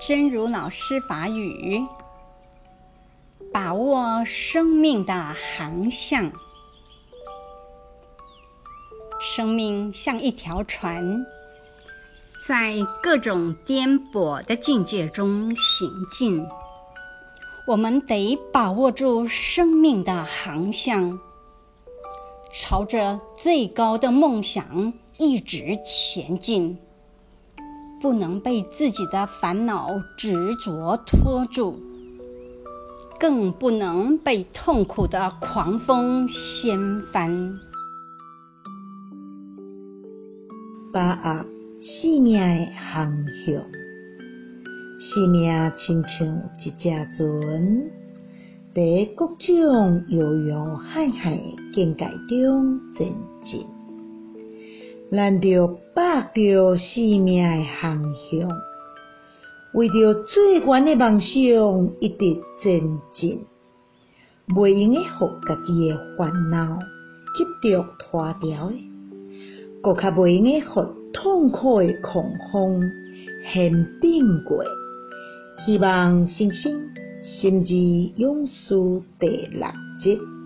真如老师法语，把握生命的航向。生命像一条船，在各种颠簸的境界中行进。我们得把握住生命的航向，朝着最高的梦想一直前进。不能被自己的烦恼执着拖住，更不能被痛苦的狂风掀翻。把握生命的航向，生命亲像一只船，在各种悠悠海海境界中前进。咱着把握着生命诶航向，为着最悬诶梦想一直前进，袂用的互家己诶烦恼执着拖牢的。阁较袂用诶，互痛苦诶狂风掀变过。希望新生心之勇士第六集。